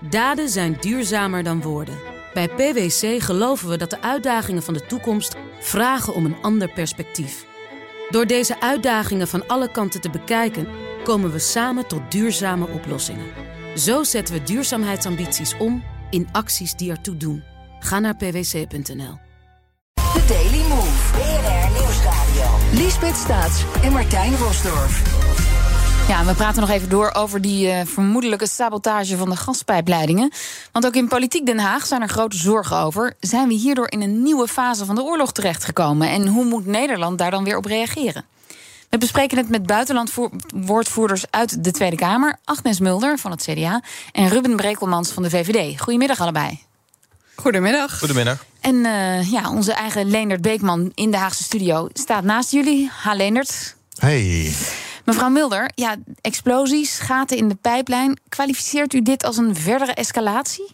Daden zijn duurzamer dan woorden. Bij PwC geloven we dat de uitdagingen van de toekomst vragen om een ander perspectief. Door deze uitdagingen van alle kanten te bekijken, komen we samen tot duurzame oplossingen. Zo zetten we duurzaamheidsambities om in acties die ertoe doen. Ga naar pwc.nl. The Daily Move. BNR Nieuwsradio. Liesbeth Staats en Martijn Rosdorf. Ja, we praten nog even door over die uh, vermoedelijke sabotage van de gaspijpleidingen. Want ook in politiek Den Haag zijn er grote zorgen over. Zijn we hierdoor in een nieuwe fase van de oorlog terechtgekomen? En hoe moet Nederland daar dan weer op reageren? We bespreken het met buitenlandwoordvoerders uit de Tweede Kamer. Agnes Mulder van het CDA en Ruben Brekelmans van de VVD. Goedemiddag allebei. Goedemiddag. Goedemiddag. En uh, ja, onze eigen Leendert Beekman in de Haagse studio staat naast jullie. Ha, Leendert. Hey. Mevrouw Mulder, ja, explosies, gaten in de pijplijn. Kwalificeert u dit als een verdere escalatie?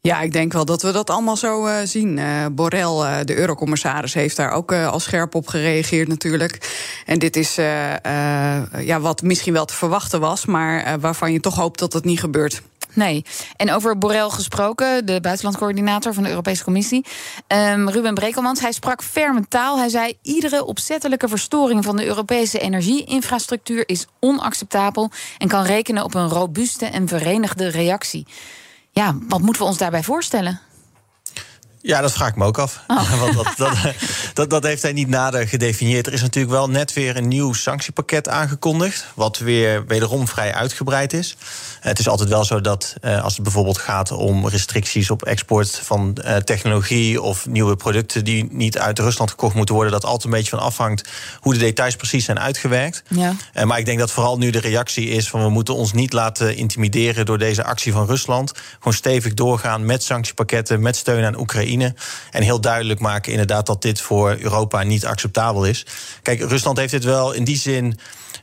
Ja, ik denk wel dat we dat allemaal zo uh, zien. Uh, Borrell, uh, de eurocommissaris, heeft daar ook al scherp op gereageerd natuurlijk. En dit is ja, wat misschien wel te verwachten was... maar waarvan je toch hoopt dat het niet gebeurt. Nee. En over Borrell gesproken, de buitenlandcoördinator van de Europese Commissie. Um, Ruben Brekelmans, hij sprak ferme taal. Hij zei: iedere opzettelijke verstoring van de Europese energieinfrastructuur is onacceptabel en kan rekenen op een robuuste en verenigde reactie. Ja, wat moeten we ons daarbij voorstellen? Ja, dat vraag ik me ook af. Oh. Want dat, dat, dat, dat, heeft hij niet nader gedefinieerd. Er is natuurlijk wel net weer een nieuw sanctiepakket aangekondigd. Wat weer wederom vrij uitgebreid is. Het is altijd wel zo dat uh, als het bijvoorbeeld gaat om restricties op export van uh, technologie of nieuwe producten die niet uit Rusland gekocht moeten worden, dat altijd een beetje van afhangt hoe de details precies zijn uitgewerkt. Ja. Uh, maar ik denk dat vooral nu de reactie is van we moeten ons niet laten intimideren door deze actie van Rusland. Gewoon stevig doorgaan met sanctiepakketten, met steun aan Oekraïne. En heel duidelijk maken inderdaad dat dit voor Europa niet acceptabel is. Kijk, Rusland heeft dit wel in die zin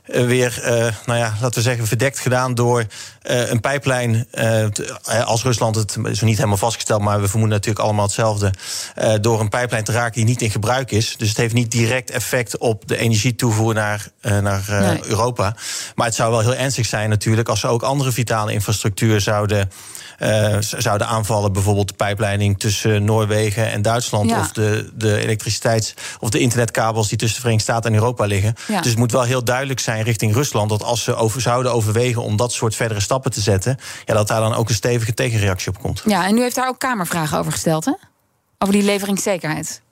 uh, weer, uh, nou ja, laten we zeggen, verdekt gedaan door een pijplijn. Te, als Rusland het is niet helemaal vastgesteld, maar we vermoeden natuurlijk allemaal hetzelfde. door een pijplijn te raken die niet in gebruik is. Dus het heeft niet direct effect op de energietoevoer naar, naar nee. Europa. Maar het zou wel heel ernstig zijn natuurlijk als ze ook andere vitale infrastructuur zouden. Uh, zouden aanvallen. Bijvoorbeeld de pijpleiding tussen Noorwegen en Duitsland. Ja. Of de, de elektriciteits- of de internetkabels die tussen de Verenigde Staten en Europa liggen. Ja. Dus het moet wel heel duidelijk zijn richting Rusland. dat als ze over, zouden overwegen om dat soort verdere stappen te zetten. Ja, dat daar dan ook een stevige tegenreactie op komt. Ja, en u heeft daar ook Kamervragen over gesteld, hè? Over die leveringszekerheid.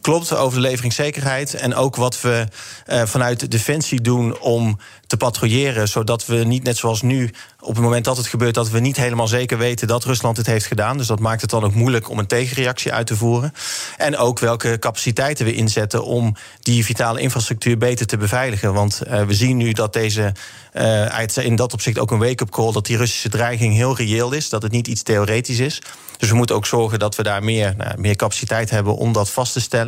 Klopt, over de leveringszekerheid. En ook wat we uh, vanuit Defensie doen om te patrouilleren. Zodat we niet net zoals nu, op het moment dat het gebeurt, dat we niet helemaal zeker weten dat Rusland het heeft gedaan. Dus dat maakt het dan ook moeilijk om een tegenreactie uit te voeren. En ook welke capaciteiten we inzetten om die vitale infrastructuur beter te beveiligen. Want uh, we zien nu dat deze. Uh, in dat opzicht ook een wake-up call dat die Russische dreiging heel reëel is. Dat het niet iets theoretisch is. Dus we moeten ook zorgen dat we daar meer, nou, meer capaciteit hebben om dat vast te stellen.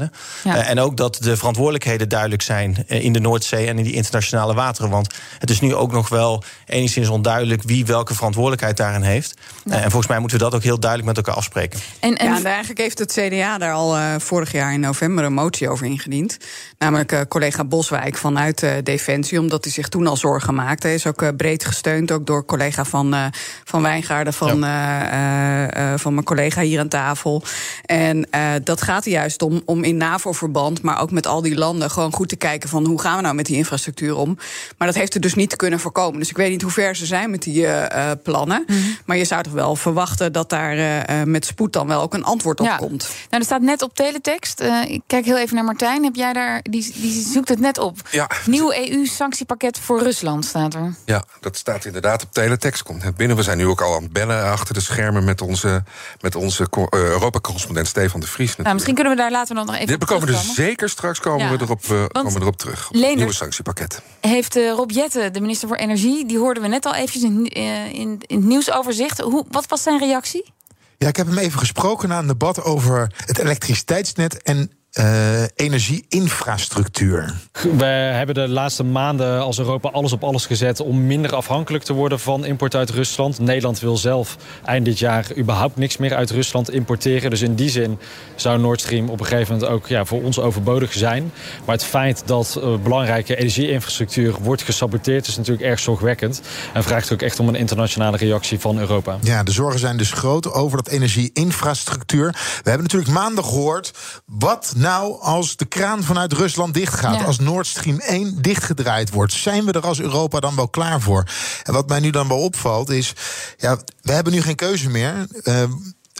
Ja. Uh, en ook dat de verantwoordelijkheden duidelijk zijn in de Noordzee en in die internationale wateren. Want het is nu ook nog wel enigszins onduidelijk wie welke verantwoordelijkheid daarin heeft. Ja. Uh, en volgens mij moeten we dat ook heel duidelijk met elkaar afspreken. En, en... Ja, en eigenlijk heeft het CDA daar al uh, vorig jaar in november een motie over ingediend. Namelijk uh, collega Boswijk vanuit uh, Defensie, omdat hij zich toen al zorgen maakte. Hij is ook uh, breed gesteund, ook door collega van, uh, van Wijngaarden, van, ja. Van mijn collega hier aan tafel. En uh, dat gaat er juist om, om in NAVO-verband, maar ook met al die landen, gewoon goed te kijken van hoe gaan we nou met die infrastructuur om. Maar dat heeft er dus niet te kunnen voorkomen. Dus ik weet niet hoe ver ze zijn met die uh, plannen. Mhm. Maar je zou toch wel verwachten dat daar uh, met spoed dan wel ook een antwoord op ja. komt. Nou, er staat net op teletext. Uh, ik kijk heel even naar Martijn. Heb jij daar, die, die zoekt het net op. Ja. Nieuw EU-sanctiepakket voor Rusland staat er. Ja, dat staat inderdaad op teletext. Komt net binnen. We zijn nu ook al aan het bellen achter de schermen met onze, met onze uh, Europa-correspondent Stefan de Vries. Nou, misschien kunnen we daar later nog even Dit komen we er zeker straks komen, ja. we erop, uh, komen we erop terug. Op het nieuwe sanctiepakket. Heeft uh, Rob Jette, de minister voor Energie, die hoorden we net al eventjes in, in, in het nieuwsoverzicht. Hoe, wat was zijn reactie? Ja, ik heb hem even gesproken na een debat over het elektriciteitsnet. En uh, energieinfrastructuur. We hebben de laatste maanden als Europa alles op alles gezet om minder afhankelijk te worden van import uit Rusland. Nederland wil zelf eind dit jaar überhaupt niks meer uit Rusland importeren. Dus in die zin zou Nord Stream op een gegeven moment ook ja, voor ons overbodig zijn. Maar het feit dat uh, belangrijke energieinfrastructuur wordt gesaboteerd is natuurlijk erg zorgwekkend. En vraagt ook echt om een internationale reactie van Europa. Ja, de zorgen zijn dus groot over dat energieinfrastructuur. We hebben natuurlijk maandag gehoord wat nou als de kraan vanuit Rusland dichtgaat? Ja. Als Nord Stream 1 dichtgedraaid wordt? Zijn we er als Europa dan wel klaar voor? En wat mij nu dan wel opvalt is... Ja, we hebben nu geen keuze meer. Uh,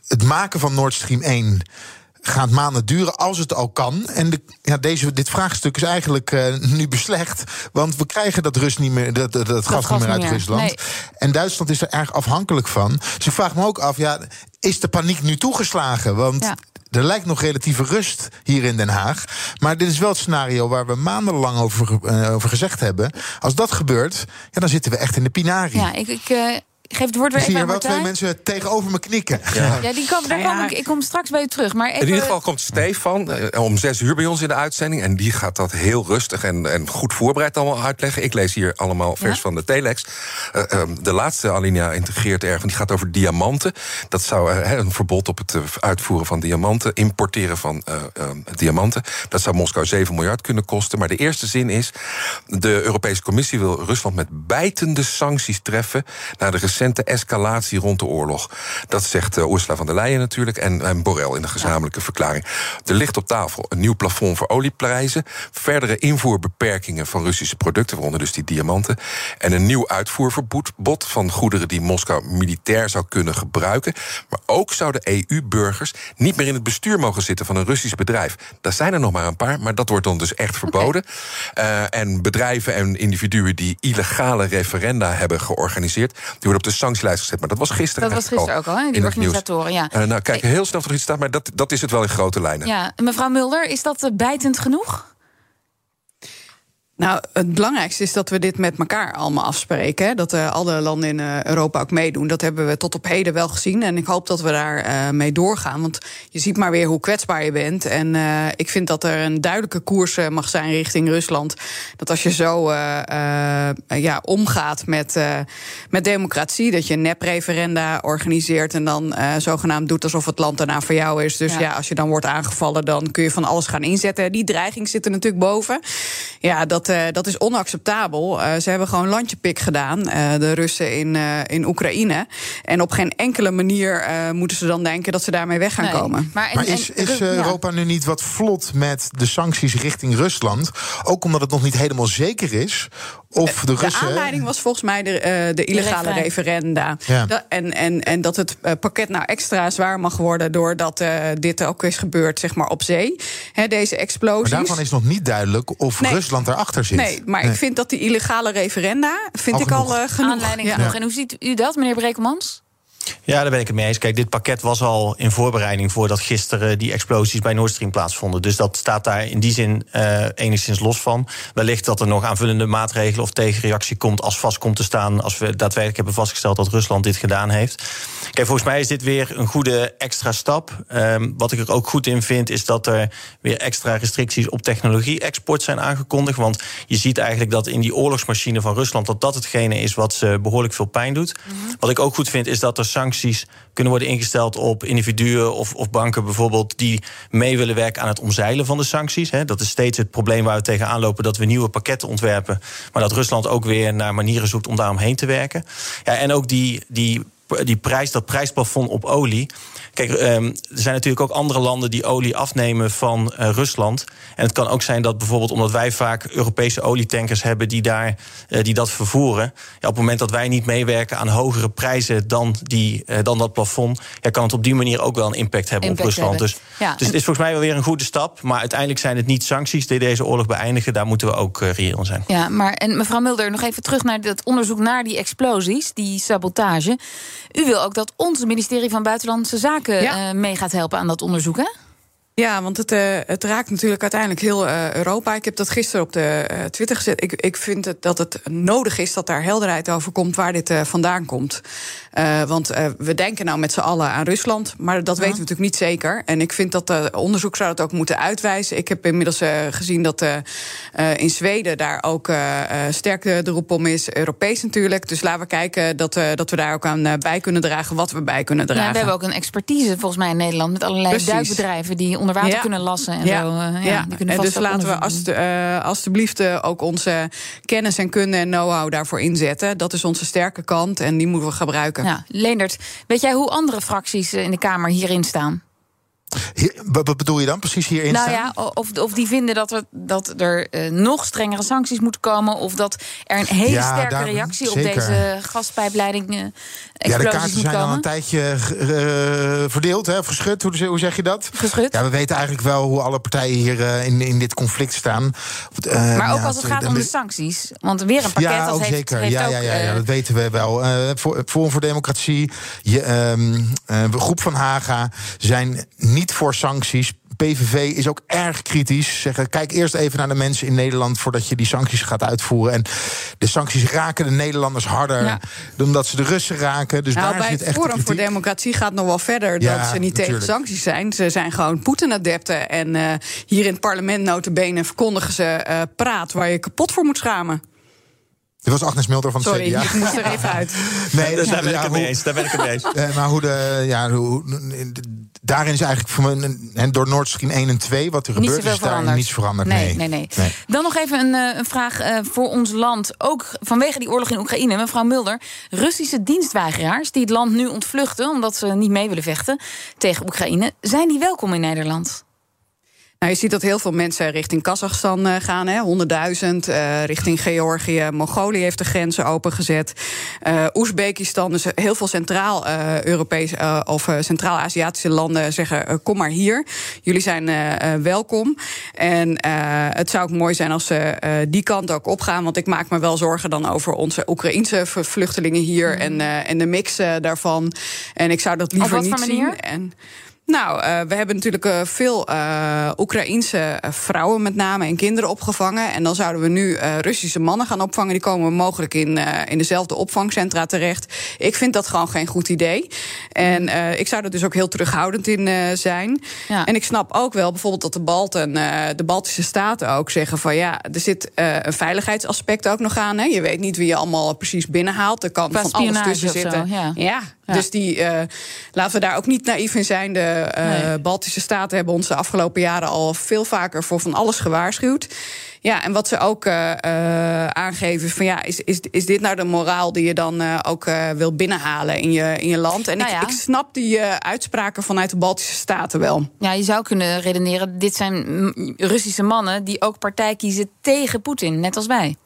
het maken van Nord Stream 1 gaat maanden duren als het al kan. En de, ja, deze, dit vraagstuk is eigenlijk uh, nu beslecht. Want we krijgen dat, Rus niet meer, dat, dat, dat gas niet meer uit Rusland. Nee. En Duitsland is er erg afhankelijk van. Dus ik vraag me ook af, ja, is de paniek nu toegeslagen? Want ja er lijkt nog relatieve rust hier in Den Haag. Maar dit is wel het scenario waar we maandenlang over, uh, over gezegd hebben. Als dat gebeurt, ja, dan zitten we echt in de pinari. Ja, ik, ik uh, geef het woord weer ik zie even hier wel twee mensen tegenover me knikken. Ja, ja die kom, daar kom ik, ik kom straks bij u terug. Maar even... In ieder geval komt Stefan uh, om zes uur bij ons in de uitzending. En die gaat dat heel rustig en, en goed voorbereid allemaal uitleggen. Ik lees hier allemaal vers ja? van de telex. Uh, um, de laatste alinea integreert erg. Die gaat over diamanten. Dat zou uh, een verbod op het uitvoeren van diamanten. Importeren van diamanten. Dat zou Moskou 7 miljard kunnen kosten. Maar de eerste zin is... de Europese Commissie wil Rusland met bijtende sancties treffen... naar de recente escalatie rond de oorlog. Dat zegt uh, Ursula van der Leyen natuurlijk en, en Borrell in de gezamenlijke ja. verklaring. Er ligt op tafel een nieuw plafond voor olieprijzen, verdere invoerbeperkingen van Russische producten, waaronder dus die diamanten, en een nieuw uitvoerverbod van goederen die Moskou militair zou kunnen gebruiken. Maar ook zouden EU-burgers niet meer in het bestuur mogen zitten van een Russisch bedrijf. Daar zijn er nog maar een paar, maar dat wordt dan dus echt verboden. Okay. Uh, en bedrijven en individuen die illegale referenda hebben georganiseerd, die worden op de sanctielijst gezet. Maar dat was gisteren. Dat was gisteren ook al, hè? die organisatoren. Ja. Uh, nou, kijk, heel snel er iets staat, maar dat, dat is het wel in grote lijnen. Ja, mevrouw Mulder, is dat bijtend genoeg? Nou, het belangrijkste is dat we dit met elkaar allemaal afspreken. Hè? Dat uh, alle landen in uh, Europa ook meedoen. Dat hebben we tot op heden wel gezien. En ik hoop dat we daar uh, mee doorgaan. Want je ziet maar weer hoe kwetsbaar je bent. En ik vind dat er een duidelijke koers mag zijn richting Rusland. Dat als je zo ja, omgaat met, met democratie, dat je nep-referenda organiseert. En dan zogenaamd doet alsof het land daarna voor jou is. Dus ja. ja, als je dan wordt aangevallen, dan kun je van alles gaan inzetten. Die dreiging zit er natuurlijk boven. Ja, dat dat, uh, dat is onacceptabel. Uh, ze hebben gewoon landjepik gedaan, uh, de Russen in, in Oekraïne. En op geen enkele manier moeten ze dan denken dat ze daarmee weg gaan nee, komen. Maar, en, maar is, is Europa ja. nu niet wat vlot met de sancties richting Rusland? Ook omdat het nog niet helemaal zeker is of de, Russen... de aanleiding was volgens mij de, de illegale de referenda. Ja. Da en, en, en dat het pakket nou extra zwaar mag worden... doordat dit ook is gebeurd zeg maar, op zee. He, deze explosies. Maar daarvan is nog niet duidelijk of nee. Rusland erachter Zit. Nee, maar nee. ik vind dat die illegale referenda vind al ik genoeg. al uh, genoeg. Aanleiding ja. genoeg. En hoe ziet u dat, meneer Brekelmans? Ja, daar ben ik het mee eens. Kijk, dit pakket was al in voorbereiding voordat gisteren die explosies bij Nord Stream plaatsvonden. Dus dat staat daar in die zin uh, enigszins los van. Wellicht dat er nog aanvullende maatregelen of tegenreactie komt als vast komt te staan. als we daadwerkelijk hebben vastgesteld dat Rusland dit gedaan heeft. Kijk, volgens mij is dit weer een goede extra stap. Um, wat ik er ook goed in vind, is dat er weer extra restricties op technologie-export zijn aangekondigd. Want je ziet eigenlijk dat in die oorlogsmachine van Rusland dat dat hetgene is wat ze behoorlijk veel pijn doet. Mm -hmm. Wat ik ook goed vind, is dat er sancties kunnen worden ingesteld op individuen of, of banken bijvoorbeeld die mee willen werken aan het omzeilen van de sancties. Dat is steeds het probleem waar we tegenaan lopen, dat we nieuwe pakketten ontwerpen, maar dat Rusland ook weer naar manieren zoekt om daaromheen te werken. Ja, en ook die, die die prijs, dat prijsplafond op olie. Kijk, um, er zijn natuurlijk ook andere landen die olie afnemen van uh, Rusland. En het kan ook zijn dat bijvoorbeeld omdat wij vaak Europese olietankers hebben die, daar, uh, die dat vervoeren. Ja, op het moment dat wij niet meewerken aan hogere prijzen dan, die, uh, dan dat plafond, ja, kan het op die manier ook wel een impact hebben impact op Rusland. Hebben. Dus, ja. dus het is volgens mij wel weer een goede stap. Maar uiteindelijk zijn het niet sancties die deze oorlog beëindigen. Daar moeten we ook reëel in zijn. Ja, maar en mevrouw Mulder, nog even terug naar dat onderzoek naar die explosies, die sabotage. U wil ook dat ons ministerie van Buitenlandse Zaken ja. uh, mee gaat helpen aan dat onderzoek, hè? Ja, want het, uh, het raakt natuurlijk uiteindelijk heel uh, Europa. Ik heb dat gisteren op de uh, Twitter gezet. Ik, ik vind het, dat het nodig is dat daar helderheid over komt waar dit vandaan komt. want we denken nou met z'n allen aan Rusland, maar dat ja. weten we natuurlijk niet zeker. En ik vind dat onderzoek zou dat ook moeten uitwijzen. Ik heb inmiddels gezien dat in Zweden daar ook sterk de roep om is, Europees natuurlijk. Dus laten we kijken dat, dat we daar ook aan bij kunnen dragen wat we bij kunnen dragen. Ja, we hebben ook een expertise volgens mij in Nederland met allerlei Precies. duikbedrijven die onder water kunnen lassen en ja. zo. Uh, ja. Die kunnen en dus laten we als, uh, alstublieft uh, ook onze kennis en kunde en know-how daarvoor inzetten. Dat is onze sterke kant en die moeten we gebruiken. Ja. Leendert, weet jij hoe andere fracties in de Kamer hierin staan? wat bedoel je dan precies hierin? Nou ja, of, of die vinden dat er, dat er uh, nog strengere sancties moeten komen. Of dat er een hele ja, sterke daar, reactie zeker. op deze gaspijpleiding. Ja, de kaarten zijn al een tijdje uh, verdeeld, hè, geschud. Hoe, hoe, zeg je dat? Geschud. Ja, we weten eigenlijk wel hoe alle partijen hier in, in dit conflict staan. maar ook als het gaat om de sancties. Want weer een pakket ja, dat ook heeft, zeker. heeft ja, ook, ja, ja, ja, dat weten we wel. voor, Forum voor Democratie, je, um, groep van Haga zijn niet voor sancties. PVV is ook erg kritisch. Zeggen, kijk eerst even naar de mensen in Nederland voordat je die sancties gaat uitvoeren. En de sancties raken de Nederlanders harder ja. dan dat ze de Russen raken. Dus nou, daar bij zit het echt Forum voor Democratie gaat nog wel verder ja, dat ze niet natuurlijk. tegen sancties zijn. Ze zijn gewoon Poetin-adepten. En uh, hier in het parlement notabene verkondigen ze uh, praat waar je kapot voor moet schamen. Dit was Agnes Mulder van Sorry, CDA. ik moest er even uit. nee, dus daar ben ik het mee eens. Daar ben ik het mee eens. Uh, maar hoe de, ja, hoe, daarin is eigenlijk en door Nord Stream 1 en 2 wat er gebeurt, is daar niets veranderd. Nee, nee, nee, nee. Dan nog even een, een vraag uh, voor ons land. Ook vanwege die oorlog in Oekraïne. Mevrouw Mulder, Russische dienstweigeraars die het land nu ontvluchten omdat ze niet mee willen vechten tegen Oekraïne, zijn die welkom in Nederland? Nou, je ziet dat heel veel mensen richting Kazachstan uh, gaan, hè, 100.000. Uh, richting Georgië, Mongolië heeft de grenzen opengezet. Uh, Oezbekistan, dus heel veel Centraal-Europese of Centraal-Aziatische landen zeggen: kom maar hier. Jullie zijn welkom. En het zou ook mooi zijn als ze die kant ook opgaan. Want ik maak me wel zorgen dan over onze Oekraïnse vluchtelingen hier mm. en, en de mix daarvan. En ik zou dat liever niet zien. En, nou, uh, we hebben natuurlijk uh, veel uh, Oekraïense vrouwen met name en kinderen opgevangen. En dan zouden we nu Russische mannen gaan opvangen. Die komen mogelijk in, in dezelfde opvangcentra terecht. Ik vind dat gewoon geen goed idee. En ik zou er dus ook heel terughoudend in zijn. Ja. En ik snap ook wel bijvoorbeeld dat de Balten, de Baltische Staten ook zeggen van ja, er zit een veiligheidsaspect ook nog aan. Hè. Je weet niet wie je allemaal precies binnenhaalt. Er kan van alles tussen zitten. Zo, ja. ja. Ja. Dus die, uh, laten we daar ook niet naïef in zijn. De uh, nee. Baltische Staten hebben ons de afgelopen jaren al veel vaker voor van alles gewaarschuwd. Ja, en wat ze ook uh, aangeven van ja, is, is, is dit nou de moraal die je dan ook wil binnenhalen in je, in je land? En nou ik, ja. ik snap die uitspraken vanuit de Baltische Staten wel. Ja, je zou kunnen redeneren, dit zijn Russische mannen die ook partij kiezen tegen Poetin, net als wij.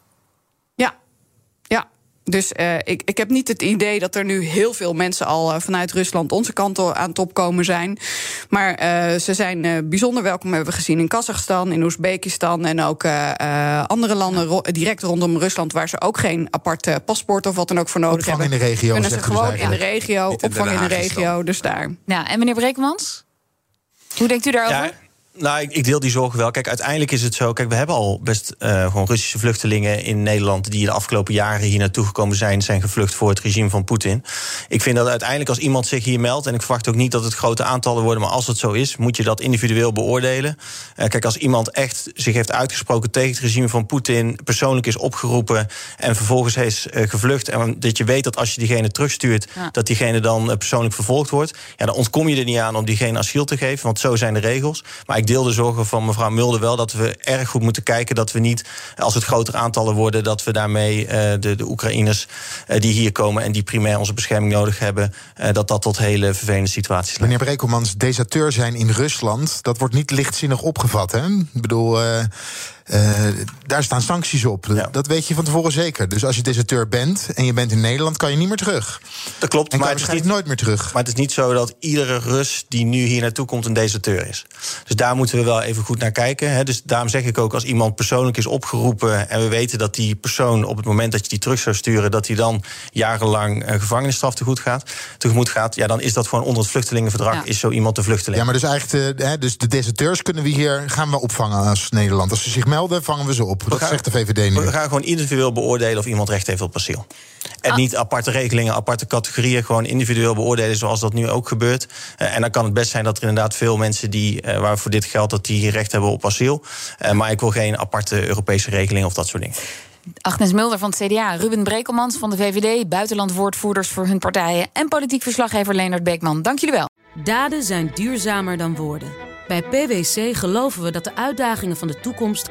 Dus uh, ik, ik heb niet het idee dat er nu heel veel mensen al uh, vanuit Rusland onze kant aan het opkomen zijn. Maar uh, ze zijn bijzonder welkom, hebben we gezien in Kazachstan, in Oezbekistan en ook andere landen ro direct rondom Rusland, waar ze ook geen apart paspoort of wat dan ook voor nodig opvang hebben. in de regio. Kunnen ze gewoon dus in de regio, opvang in de regio, dus daar. Ja, en meneer Breekmans? Hoe denkt u daarover? Ja. Nou, ik, deel die zorgen wel. Kijk, uiteindelijk is het zo. Kijk, we hebben al best uh, gewoon Russische vluchtelingen in Nederland. die de afgelopen jaren hier naartoe gekomen zijn. zijn gevlucht voor het regime van Poetin. Ik vind dat uiteindelijk als iemand zich hier meldt. en ik verwacht ook niet dat het grote aantallen worden. maar als het zo is, moet je dat individueel beoordelen. Uh, kijk, als iemand echt zich heeft uitgesproken tegen het regime van Poetin. persoonlijk is opgeroepen. en vervolgens is uh, gevlucht. en dat je weet dat als je diegene terugstuurt. Ja. dat diegene dan persoonlijk vervolgd wordt. Ja, dan ontkom je er niet aan om diegene asiel te geven. Want zo zijn de regels. Maar ik deel de zorgen van mevrouw Mulder wel dat we erg goed moeten kijken dat we niet, als het grotere aantallen worden, dat we daarmee de, de Oekraïners die hier komen en die primair onze bescherming nodig hebben, uh, dat dat tot hele vervelende situaties leidt. Meneer Brekelmans, deserteur zijn in Rusland, dat wordt niet lichtzinnig opgevat. Hè? Ik bedoel. Daar staan sancties op. Dat weet je van tevoren zeker. Dus als je deserteur bent en je bent in Nederland, kan je niet meer terug. Dat klopt. En maar het is niet nooit meer terug. Maar het is niet zo dat iedere Rus die nu hier naartoe komt een deserteur is. Dus daar moeten we wel even goed naar kijken. Hè. Dus daarom zeg ik ook, als iemand persoonlijk is opgeroepen en we weten dat die persoon op het moment dat je die terug zou sturen, dat hij dan jarenlang uh, gevangenisstraf tegemoet gaat, tegemoet gaat, ja, dan is dat gewoon onder het vluchtelingenverdrag, is zo iemand de vluchteling. Ja, maar dus eigenlijk, uh, dus de deserteurs kunnen we hier gaan we opvangen als Nederland. Als ze zich melden, vangen we ze op. dat zegt de VVD nu. We gaan gewoon individueel beoordelen of iemand recht heeft op asiel. En ah. niet aparte regelingen, aparte categorieën, gewoon individueel beoordelen zoals dat nu ook gebeurt. Uh, en dan kan het best zijn dat er inderdaad veel mensen die, uh, waarvoor dit geldt, dat die recht hebben op asiel. Uh, maar ik wil geen aparte Europese regeling of dat soort dingen. Agnes Mulder van het CDA, Ruben Brekelmans van de VVD, buitenlandwoordvoerders voor hun partijen en politiek verslaggever Leonard Beekman. Dank jullie wel. Daden zijn duurzamer dan woorden. Bij PwC geloven we dat de uitdagingen van de toekomst